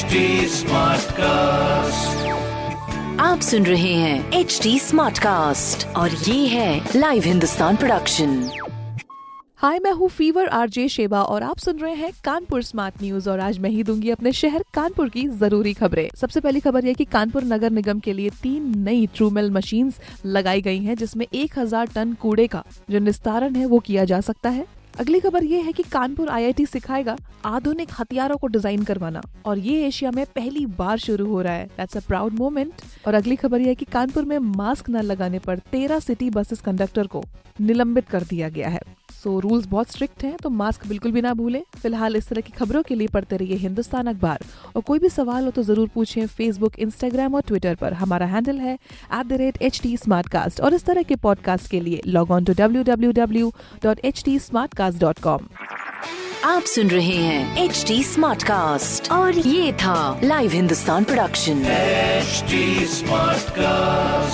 HD cast आप सुन रहे हैं एच डी स्मार्ट कास्ट और ये है लाइव हिंदुस्तान प्रोडक्शन हाय मैं हूँ फीवर आरजे शेबा और आप सुन रहे हैं कानपुर स्मार्ट न्यूज़ और आज मैं ही दूँगी अपने शहर कानपुर की ज़रूरी खबरें। सबसे पहली खबर यह कि कानपुर नगर निगम के लिए तीन नई ट्रूमेल मशीन्स लगाई गई हैं जिसमें 1000 टन कूड़े का जो निस्तारण है वो किया जा सकता है। अगली खबर ये है कि कानपुर आईआईटी सिखाएगा आधुनिक हथियारों को डिज़ाइन करवाना। और ये एशिया में पहली बार शुरू हो रहा है। दैट्स अ प्राउड मोमेंट और अगली खबर ये है कि कानपुर में मास्क न लगाने पर तेरह सिटी बसेस कंडक्टर को निलंबित कर दिया गया है। सो रूल्स बहुत स्ट्रिक्ट हैं तो मास्क बिल्कुल भी ना भूलें। फ़िलहाल इस तरह की खबरों के लिए पढ़ते रहिए हिंदुस्तान अखबार। और कोई भी सवाल हो तो ज़रूर पूछें फेसबुक इंस्टाग्राम और ट्विटर पर। हमारा हैंडल है at the rate H T और इस तरह के पॉडकास्ट के लिए log on to W W W dot H T dot com आप सुन रहे हैं एच डी स्मार्ट कास्ट और ये था live Hindustan production HD Smartcast.